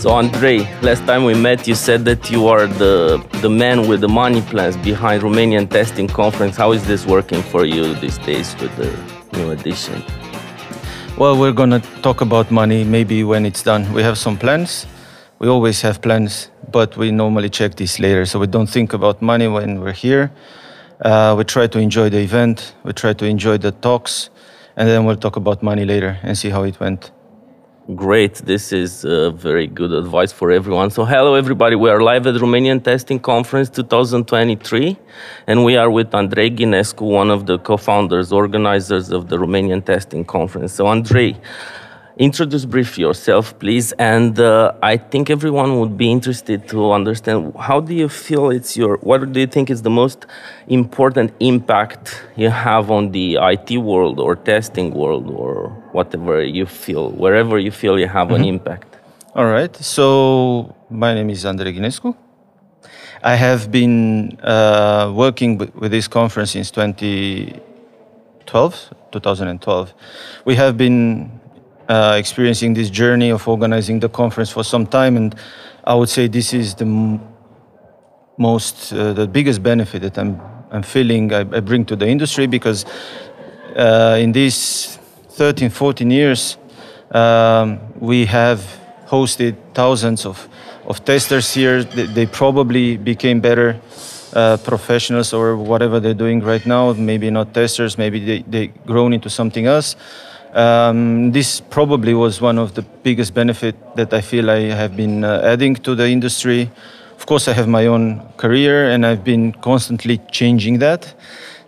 So Andrei, last time we met, you said that you are the the man with the money plans behind Romanian Testing Conference. How is this working for you these days with the new edition? Well, we're gonna talk about money maybe when it's done. We have some plans. We always have plans, but we normally check this later. So we don't think about money when we're here. Uh, we try to enjoy the event. We try to enjoy the talks, and then we'll talk about money later and see how it went. Great. This is uh, very good advice for everyone. So, hello, everybody. We are live at Romanian Testing Conference 2023, and we are with Andrei Ghinescu, one of the co founders, organizers of the Romanian Testing Conference. So, Andrei, introduce briefly yourself, please. And uh, I think everyone would be interested to understand how do you feel it's your, what do you think is the most important impact you have on the IT world or testing world or whatever you feel, wherever you feel you have mm -hmm. an mm-hmm. impact? All right. So my name is Andrei Ghinescu. I have been uh, working with this conference since 2012, 2012. We have been uh, experiencing this journey of organizing the conference for some time, and I would say this is the most, uh, the biggest benefit that I'm, I'm feeling I, I bring to the industry because uh, in these 13, 14 years, um, we have hosted thousands of, of testers here. They, they probably became better uh, professionals or whatever they're doing right now. Maybe not testers, maybe they, they grown into something else. Um, this probably was one of the biggest benefit that I feel I have been uh, adding to the industry. Of course, I have my own career and I've been constantly changing that.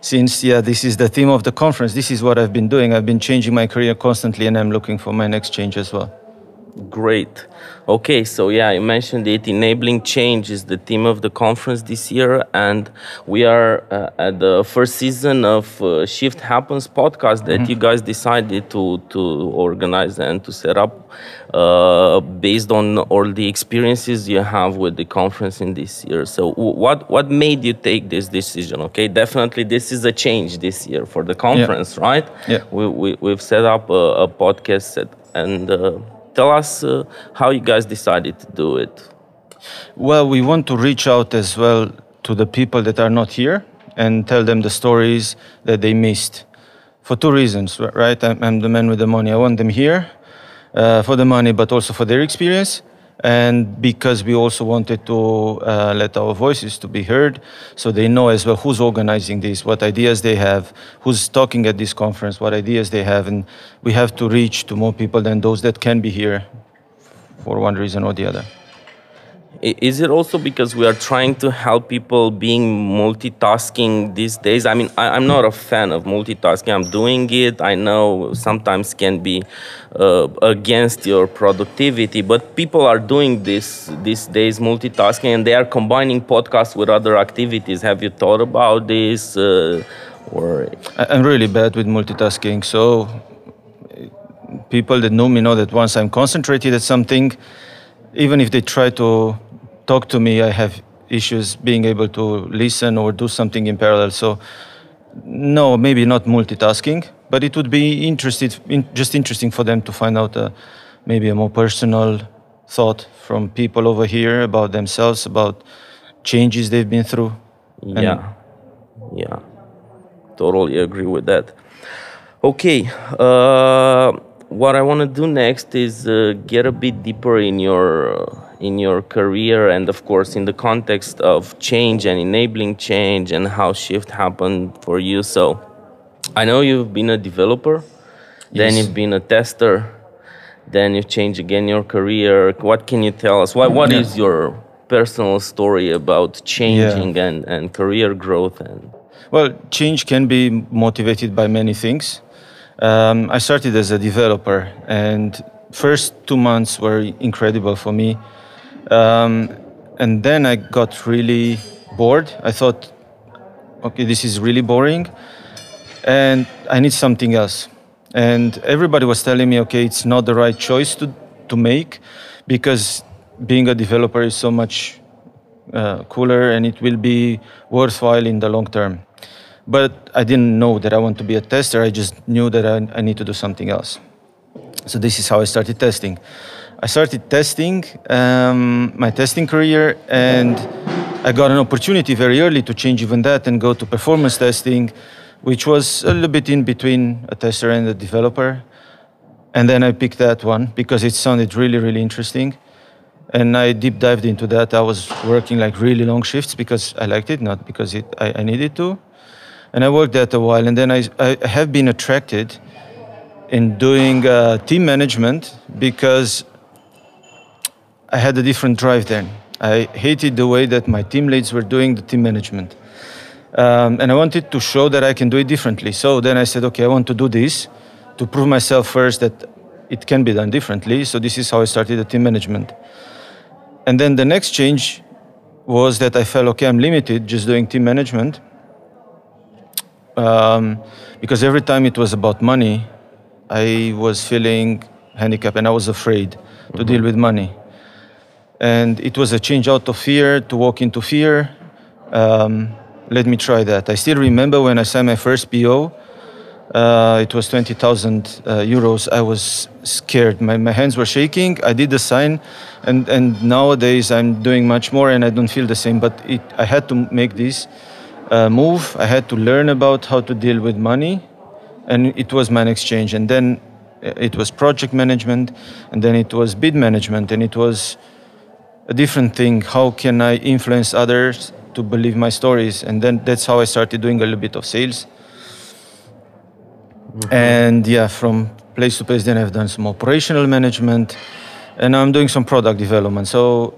Since, yeah, this is the theme of the conference, this is what I've been doing. I've been changing my career constantly and I'm looking for my next change as well. Great. Okay, so yeah, you mentioned it. Enabling change is the theme of the conference this year, and we are uh, at the first season of uh, Shift Happens podcast that mm -hmm. you guys decided to to organize and to set up uh, based on all the experiences you have with the conference in this year. So, what what made you take this decision? Okay, definitely this is a change this year for the conference, yeah. right? Yeah. We, we we've set up a, a podcast and uh, tell us uh, how you guys decided to do it. Well, we want to reach out as well to the people that are not here and tell them the stories that they missed for two reasons, right? I'm, the man with the money. I want them here uh, for the money, but also for their experience and because we also wanted to uh, let our voices to be heard so they know as well who's organizing this what ideas they have who's talking at this conference what ideas they have. And we have to reach to more people than those that can be here for one reason or the other is it also because we are trying to help people being multitasking these days? I mean I, am not a fan of multitasking. I'm doing it. I know sometimes can be uh, against your productivity but people are doing this these days multitasking and they are combining podcasts with other activities. Have you thought about this uh, or? I'm really bad with multitasking so people that know me know that once i'm concentrated at something even if they try to talk to me, I have issues being able to listen or do something in parallel. So, no, maybe not multitasking, but it would be interested, in, just interesting for them to find out uh, maybe a more personal thought from people over here about themselves, about changes they've been through. Yeah, yeah, totally agree with that. Okay. Uh, what I want to do next is uh, get a bit deeper in your uh, in your career and of course in the context of change and enabling change and how shift happened for you. So I know you've been a developer, yes. then you've been a tester, then you've changed again your career. What can you tell us? What what yeah. is your personal story about changing yeah. and, and career growth and well change can be motivated by many things um, I started as a developer, and first two months were incredible for me. Um, and then I got really bored. I thought, okay, this is really boring, and I need something else. And everybody was telling me, okay, it's not the right choice to to make, because being a developer is so much uh, cooler, and it will be worthwhile in the long term. But I didn't know that I want to be a tester. I just knew that I, I need to do something else. So this is how I started testing. I started testing um, my testing career, and I got an opportunity very early to change even that and go to performance testing, which was a little bit in between a tester and a developer. And then I picked that one because it sounded really, really interesting. And I deep dived into that. I was working like really long shifts because I liked it, not because it, I, I needed to. And I worked that a while. And then I, I have been attracted in doing uh, team management because I had a different drive then. I hated the way that my team leads were doing the team management. Um, and I wanted to show that I can do it differently. So then I said, okay, I want to do this to prove myself first that it can be done differently. So this is how I started the team management. And then the next change was that I felt, okay, I'm limited just doing team management. Um, because every time it was about money, I was feeling handicapped and I was afraid to mm-hmm. deal with money. And it was a change out of fear to walk into fear. Um, let me try that. I still remember when I signed my first PO, uh, it was 20,000 uh, euros. I was scared. My, my hands were shaking. I did the sign, and, and nowadays I'm doing much more and I don't feel the same. But it, I had to make this uh, move. I had to learn about how to deal with money, and it was man exchange. And then uh, it was project management, and then it was bid management, and it was a different thing. How can I influence others to believe my stories? And then that's how I started doing a little bit of sales Mm-hmm. And yeah, from place to place, then I've done some operational management, and I'm doing some product development. So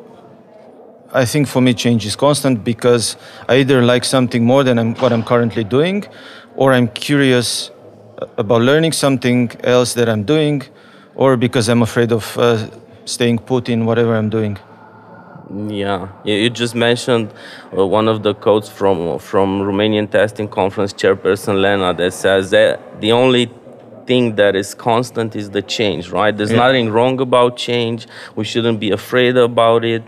I think for me, change is constant because I either like something more than I'm, what I'm currently doing, or I'm curious about learning something else that I'm doing, or because I'm afraid of uh, staying put in whatever I'm doing. Yeah, you just mentioned uh, one of the quotes from from Romanian Testing Conference chairperson Lena that says that the only thing that is constant is the change, right? There's yeah. nothing wrong about change. We shouldn't be afraid about it.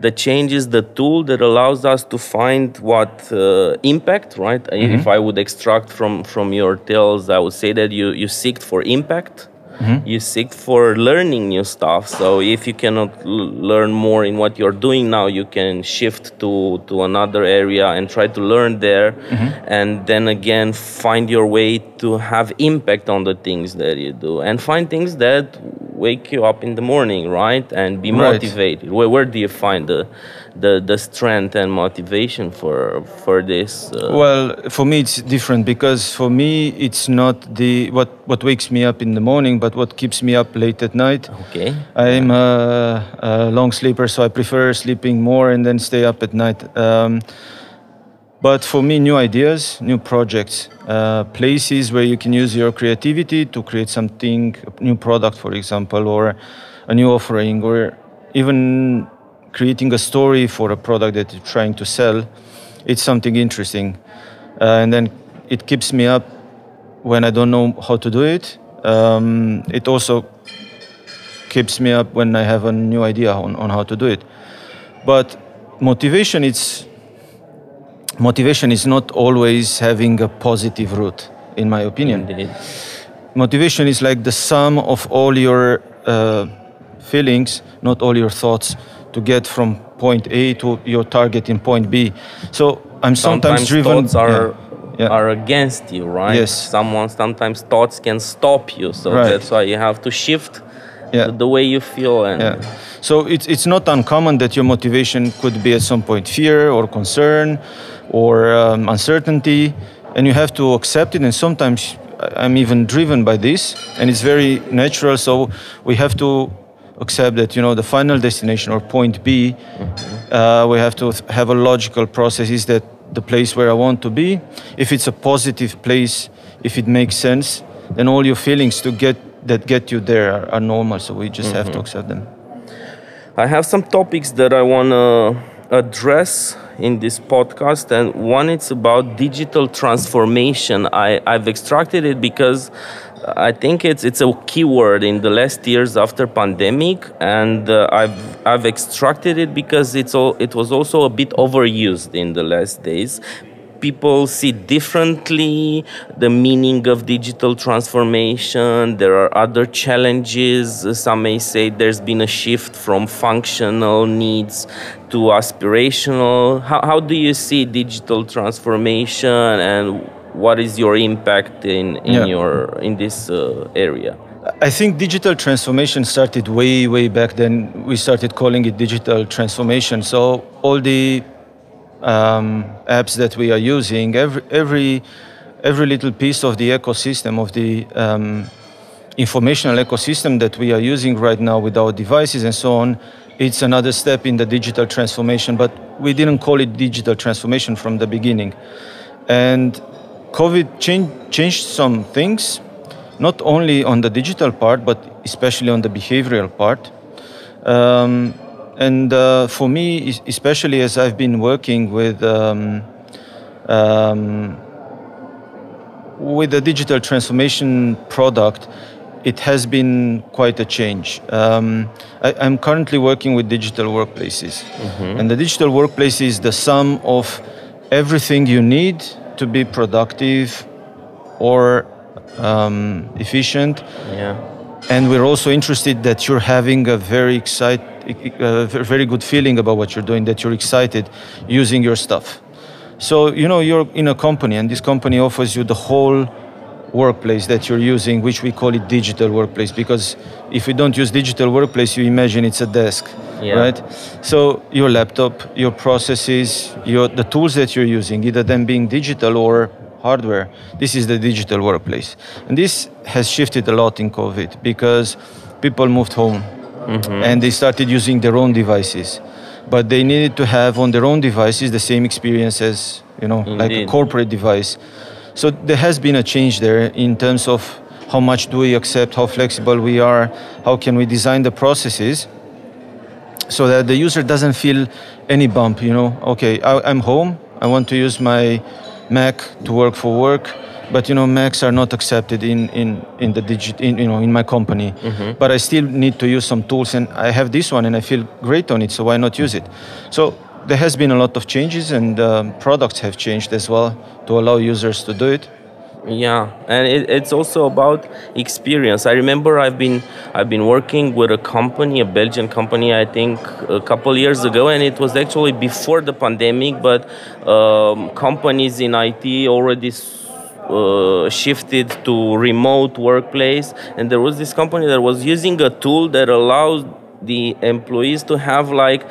The change is the tool that allows us to find what uh, impact, right? Mm-hmm. If I would extract from from your tales, I would say that you you seek for impact mm-hmm. you seek for learning new stuff so if you cannot l- learn more in what you're doing now you can shift to to another area and try to learn there mm-hmm. and then again find your way to have impact on the things that you do and find things that wake you up in the morning right and be right. motivated where, where do you find the the the strength and motivation for for this? Uh... Well, for me it's different because for me it's not the what what wakes me up in the morning, but what keeps me up late at night. Okay. I'm a, a long sleeper, so I prefer sleeping more and then stay up at night. Um, but for me, new ideas, new projects, uh, places where you can use your creativity to create something, a new product, for example, or a new offering, or even creating a story for a product that you're trying to sell, it's something interesting. Uh, and then it keeps me up when I don't know how to do it. Um, it also keeps me up when I have a new idea on, on how to do it. But motivation is motivation is not always having a positive root, in my opinion. Indeed. Motivation is like the sum of all your uh, feelings, not all your thoughts to get from point A to your target in point B. So I'm sometimes, sometimes driven. Thoughts are yeah. Are against you, right? Yes. Someone sometimes thoughts can stop you, so right. that's why you have to shift yeah. the, the, way you feel. And yeah. So it's it's not uncommon that your motivation could be at some point fear or concern or um, uncertainty, and you have to accept it. And sometimes I'm even driven by this, and it's very natural. So we have to accept that you know the final destination or point B, mm-hmm. uh, we have to have a logical process. Is that the place where I want to be? If it's a positive place, if it makes sense, then all your feelings to get that get you there are, are normal. So we just mm-hmm. have to mm-hmm. accept them. I have some topics that I want to address in this podcast and one it's about digital transformation I, i've extracted it because I think it's it's a keyword in the last years after pandemic, and uh, I've I've extracted it because it's all it was also a bit overused in the last days. people see differently the meaning of digital transformation. There are other challenges. Some may say there's been a shift from functional needs to aspirational. How, how do you see digital transformation and what is your impact in, in yeah. your in this uh, area? I think digital transformation started way, way back then. We started calling it digital transformation. So all the um, apps that we are using, every, every, every little piece of the ecosystem, of the um, informational ecosystem that we are using right now with our devices and so on, it's another step in the digital transformation. But we didn't call it digital transformation from the beginning. And COVID change, changed some things not only on the digital part, but especially on the behavioral part. Um, and uh, for me, especially as I've been working with um, um, with the digital transformation product, it has been quite a change. Um, I, am currently working with digital workplaces, mm-hmm. and the digital workplace is the sum of everything you need to be productive or um, efficient. Yeah. And we're also interested that you're having a very excited, uh, very good feeling about what you're doing. That you're excited using your stuff. So you know you're in a company, and this company offers you the whole workplace that you're using, which we call it digital workplace. Because if you don't use digital workplace, you imagine it's a desk, yeah. right? So your laptop, your processes, your the tools that you're using, either them being digital or hardware. This is the digital workplace. And this has shifted a lot in COVID because people moved home mm-hmm. and they started using their own devices. But they needed to have on their own devices the same experience as, you know, Indeed. like a corporate device. So there has been a change there in terms of how much do we accept, how flexible we are, how can we design the processes so that the user doesn't feel any bump, you know, okay, I, I'm home, I want to use my Mac to work for work. But you know, Macs are not accepted in in in the digit in you know in my company. Mm-hmm. But I still need to use some tools, and I have this one, and I feel great on it. So why not use it? So there has been a lot of changes, and um, products have changed as well to allow users to do it yeah and it, it's also about experience. I remember i've been i've been working with a company a belgian company i think a couple years ago and it was actually before the pandemic but um, companies in it already uh, shifted to remote workplace and there was this company that was using a tool that allowed the employees to have like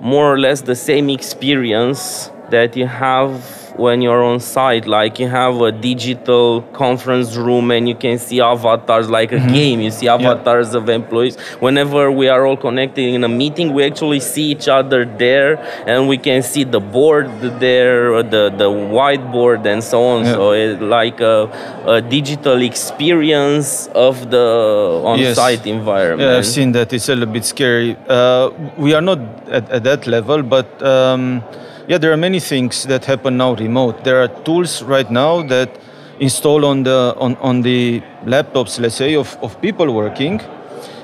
more or less the same experience that you have when you're on site like you have a digital conference room and you can see avatars like a mm-hmm. game you see avatars yeah. of employees whenever we are all connected in a meeting we actually see each other there and we can see the board there the the whiteboard and so on yeah. so it's like a, a, digital experience of the on-site yes. environment yeah i've seen that it's a little bit scary uh, we are not at, at that level but um, yeah, there are many things that happen now remote. There are tools right now that install on the on, on the laptops, let's say, of, of people working,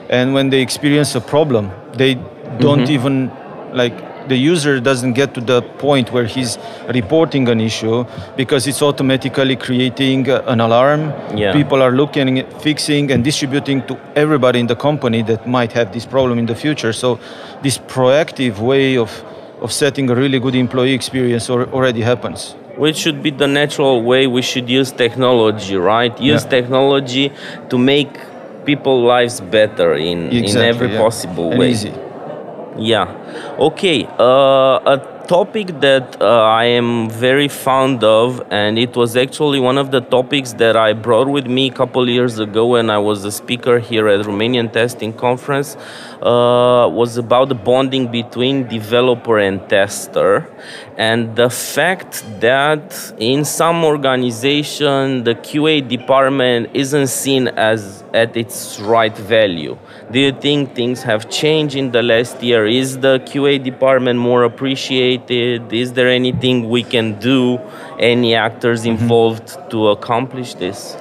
and when they experience a problem, they don't mm-hmm. even like the user doesn't get to the point where he's reporting an issue because it's automatically creating an alarm. Yeah. People are looking at fixing and distributing to everybody in the company that might have this problem in the future. So this proactive way of of setting a really good employee experience already happens which should be the natural way we should use technology right use yeah. technology to make people lives better in, exactly, in every yeah. possible way easy. yeah okay uh, topic that uh, I am very fond of, and it was actually one of the topics that I brought with me a couple years ago when I was a speaker here at Romanian Testing Conference, uh, was about the bonding between developer and tester, and the fact that in some organization the QA department isn't seen as at its right value. Do you think things have changed in the last year? Is the QA department more appreciated? Is there anything we can do, any actors mm-hmm. involved mm-hmm. to accomplish this?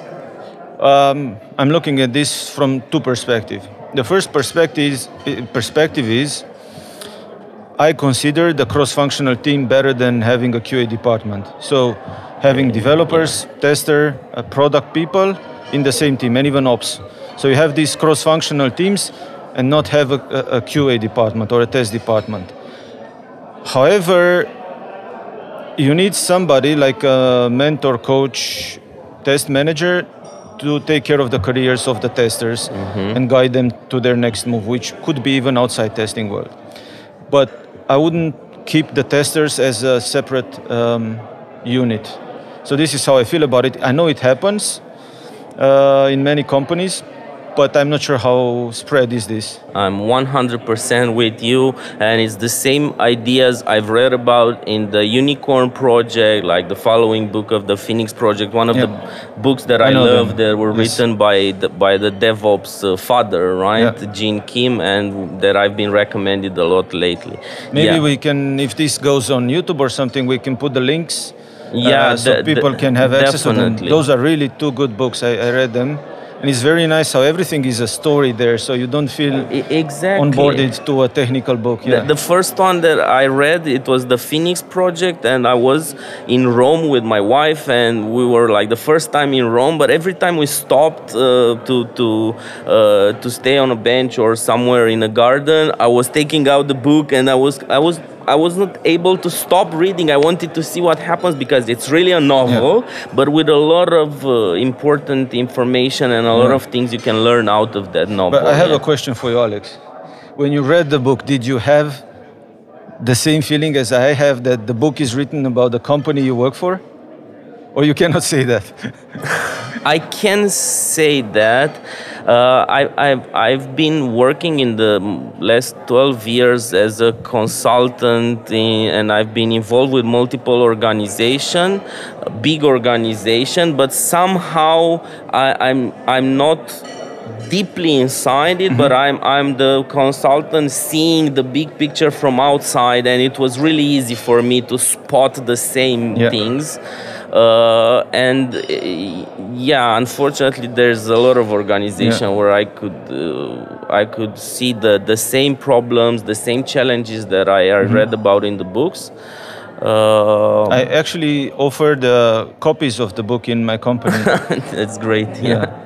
Um, I'm looking at this from two perspectives. The first perspective is, perspective is I consider the cross-functional team better than having a QA department. So having developers, tester, uh, product people in the same team, and even ops. So you have these cross-functional teams and not have a, a QA department or a test department. However, you need somebody like a mentor, coach, test manager to take care of the careers of the testers mm-hmm. and guide them to their next move, which could be even outside testing world. But I wouldn't keep the testers as a separate um, unit. So this is how I feel about it. I know it happens uh, in many companies, but I'm not sure how spread is this. I'm 100% with you, and it's the same ideas I've read about in the Unicorn Project, like the following book of the Phoenix Project. One of yeah. the books that I, I love them. that were yes. written by the, by the DevOps uh, father, right, yeah. Gene Kim, and that I've been recommended a lot lately. Maybe yeah. we can, if this goes on YouTube or something, we can put the links. Yeah, uh, so the, people the, can have access definitely. to them. Those are really two good books. I, I read them and it's very nice how everything is a story there so you don't feel exactly onboarded to a technical book yeah. the, the, first one that i read it was the phoenix project and i was in rome with my wife and we were like the first time in rome but every time we stopped uh, to to uh, to stay on a bench or somewhere in a garden i was taking out the book and i was i was I was not able to stop reading. I wanted to see what happens because it's really a novel, yeah. but with a lot of uh, important information and a lot of things you can learn out of that novel. But I have yeah. a question for you, Alex. When you read the book, did you have the same feeling as I have that the book is written about the company you work for? Or you cannot say that? I can say that. Uh, I, have I've been working in the last 12 years as a consultant in, and I've been involved with multiple organization, big organization, but somehow I, I'm, I'm not deeply inside it, mm-hmm. but I'm I'm the consultant seeing the big picture from outside, and it was really easy for me to spot the same yeah. things. Uh, and uh, yeah, unfortunately, there's a lot of organization yeah. where I could uh, I could see the the same problems, the same challenges that I mm-hmm. read about in the books. Uh, I actually offered uh, copies of the book in my company. That's great. Yeah. yeah.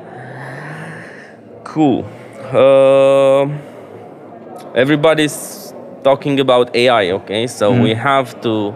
Cool. Uh, everybody's talking about AI. Okay, so mm-hmm. we have to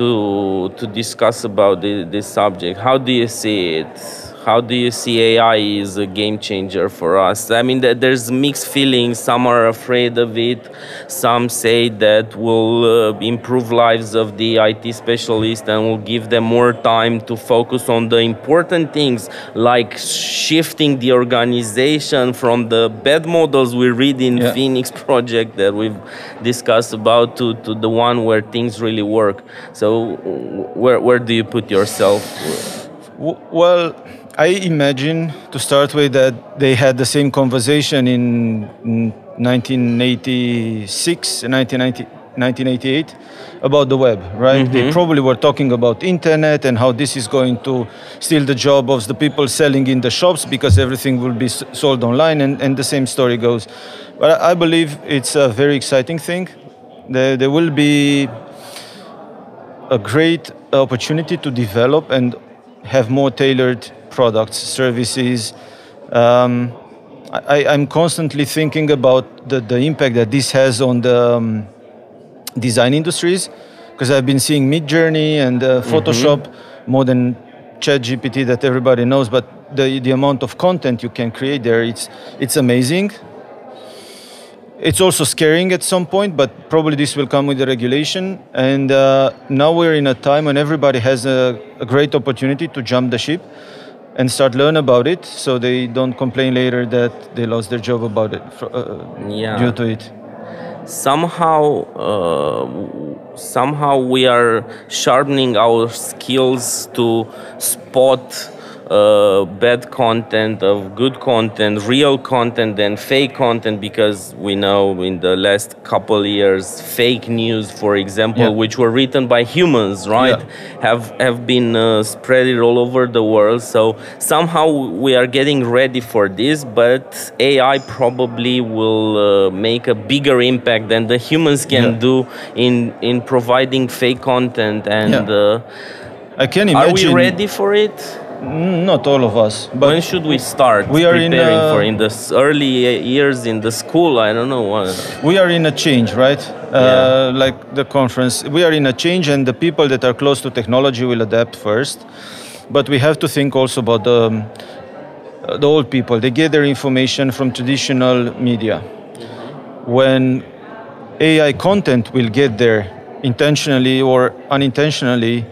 to to discuss about the, this subject. How do you see it? How do you see AI is a game changer for us? I mean, there's mixed feelings. Some are afraid of it. Some say that will uh, improve lives of the IT specialist and will give them more time to focus on the important things, like shifting the organization from the bad models we read in yeah. Phoenix project that we've discussed about to, to the one where things really work. So, where where do you put yourself? Well I imagine to start with that they had the same conversation in 1986 1988 about the web, right? Mm-hmm. They probably were talking about internet and how this is going to steal the job of the people selling in the shops because everything will be sold online, and, and the same story goes. But I believe it's a very exciting thing. There, there will be a great opportunity to develop and have more tailored products, services. Um, I, am constantly thinking about the, the impact that this has on the um, design industries because I've been seeing Midjourney and uh, mm-hmm. Photoshop mm-hmm. more than ChatGPT that everybody knows, but the, the amount of content you can create there, it's, it's amazing. It's also scaring at some point, but probably this will come with the regulation. And uh, now we're in a time when everybody has a, a great opportunity to jump the ship and start learn about it so they don't complain later that they lost their job about it uh, yeah. due to it somehow uh, somehow we are sharpening our skills to spot uh, bad content, of good content, real content, and fake content because we know in the last couple years, fake news, for example, Yeah. which were written by humans, right, Yeah. have have been uh, spread all over the world. So somehow we are getting ready for this, but AI probably will uh, make a bigger impact than the humans can Yeah. do in in providing fake content. And uh, I can imagine. are we ready for it? Mm, Not all of us, but when should we start we are in preparing a- for in the early years in the school i don't know what we are in a change, right? Yeah. Uh, like the conference, we are in a change, and the people that are close to technology will adapt first. But we have to think also about the, um, uh, the old people. They get their information from traditional media. When AI content will get there intentionally or unintentionally,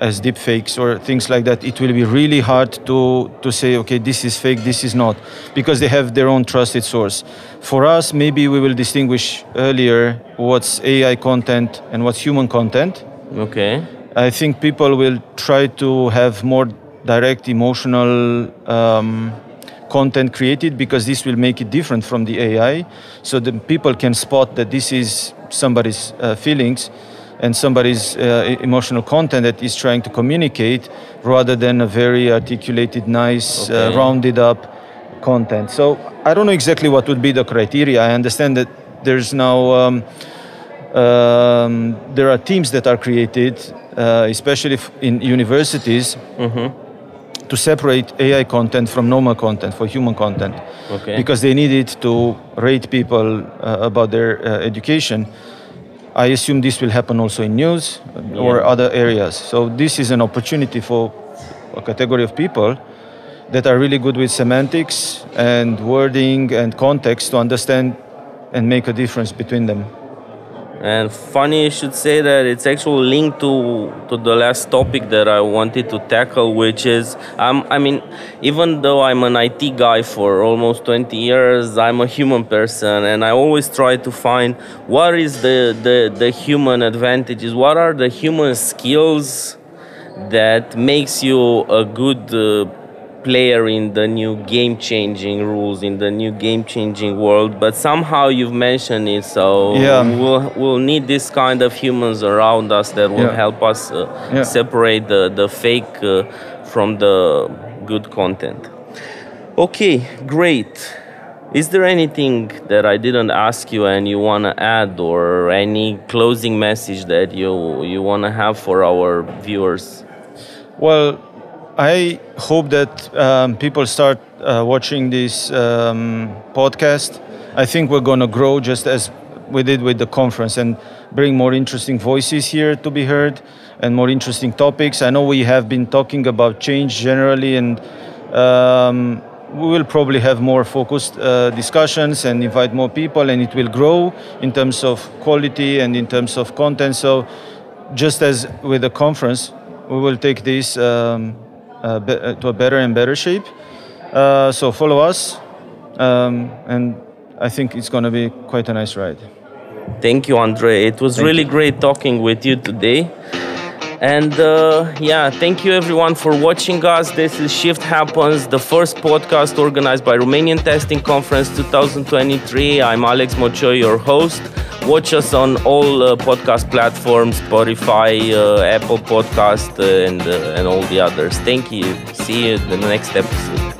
as deepfakes or things like that, it will be really hard to, to say, okay, this is fake, this is not, because they have their own trusted source. For us, maybe we will distinguish earlier what's AI content and what's human content. okay I think people will try to have more direct emotional um, content created because this will make it different from the AI. So the people can spot that this is somebody's uh, feelings and somebody's uh, emotional content that is trying to communicate rather than a very articulated, nice, Okay. uh, rounded up content. So I don't know exactly what would be the criteria. I understand that there's now um, um, there are teams that are created, uh, especially in universities, to separate AI content from normal content for human content, okay because they need it to rate people uh, about their uh, education. I assume this will happen also in news uh, or other areas. So this is an opportunity for a category of people that are really good with semantics and wording and context to understand and make a difference between them. And funny you should say that it's actually linked to to the last topic that i wanted to tackle which is um, i mean even though i'm an it guy for almost 20 years i'm a human person and i always try to find what is the the, the human advantages what are the human skills that makes you a good uh, player in the new game changing rules in the new game changing world but somehow you've mentioned it so Yeah. we'll, we'll need this kind of humans around us that will Yeah. help us uh, Yeah. separate the, the fake uh, from the good content okay great is there anything that I didn't ask you and you want to add or any closing message that you you want to have for our viewers Well, I hope that um, people start uh, watching this um, podcast. I think we're going to grow just as we did with the conference and bring more interesting voices here to be heard and more interesting topics. I know we have been talking about change generally, and um, we will probably have more focused uh, discussions and invite more people, and it will grow in terms of quality and in terms of content. So, just as with the conference, we will take this um, uh, uh, to a better and better shape. Uh, so follow us, um, and I think it's going to be quite a nice ride. Thank you, Andre. It was Thank really you. great talking with you today. And uh, yeah, thank you everyone for watching us. This is Shift Happens, the first podcast organized by Romanian Testing Conference 2023. I'm Alex Mocioi, your host. Watch us on all uh, podcast platforms, Spotify, uh, Apple Podcast, uh, and uh, and all the others. Thank you. See you in the next episode.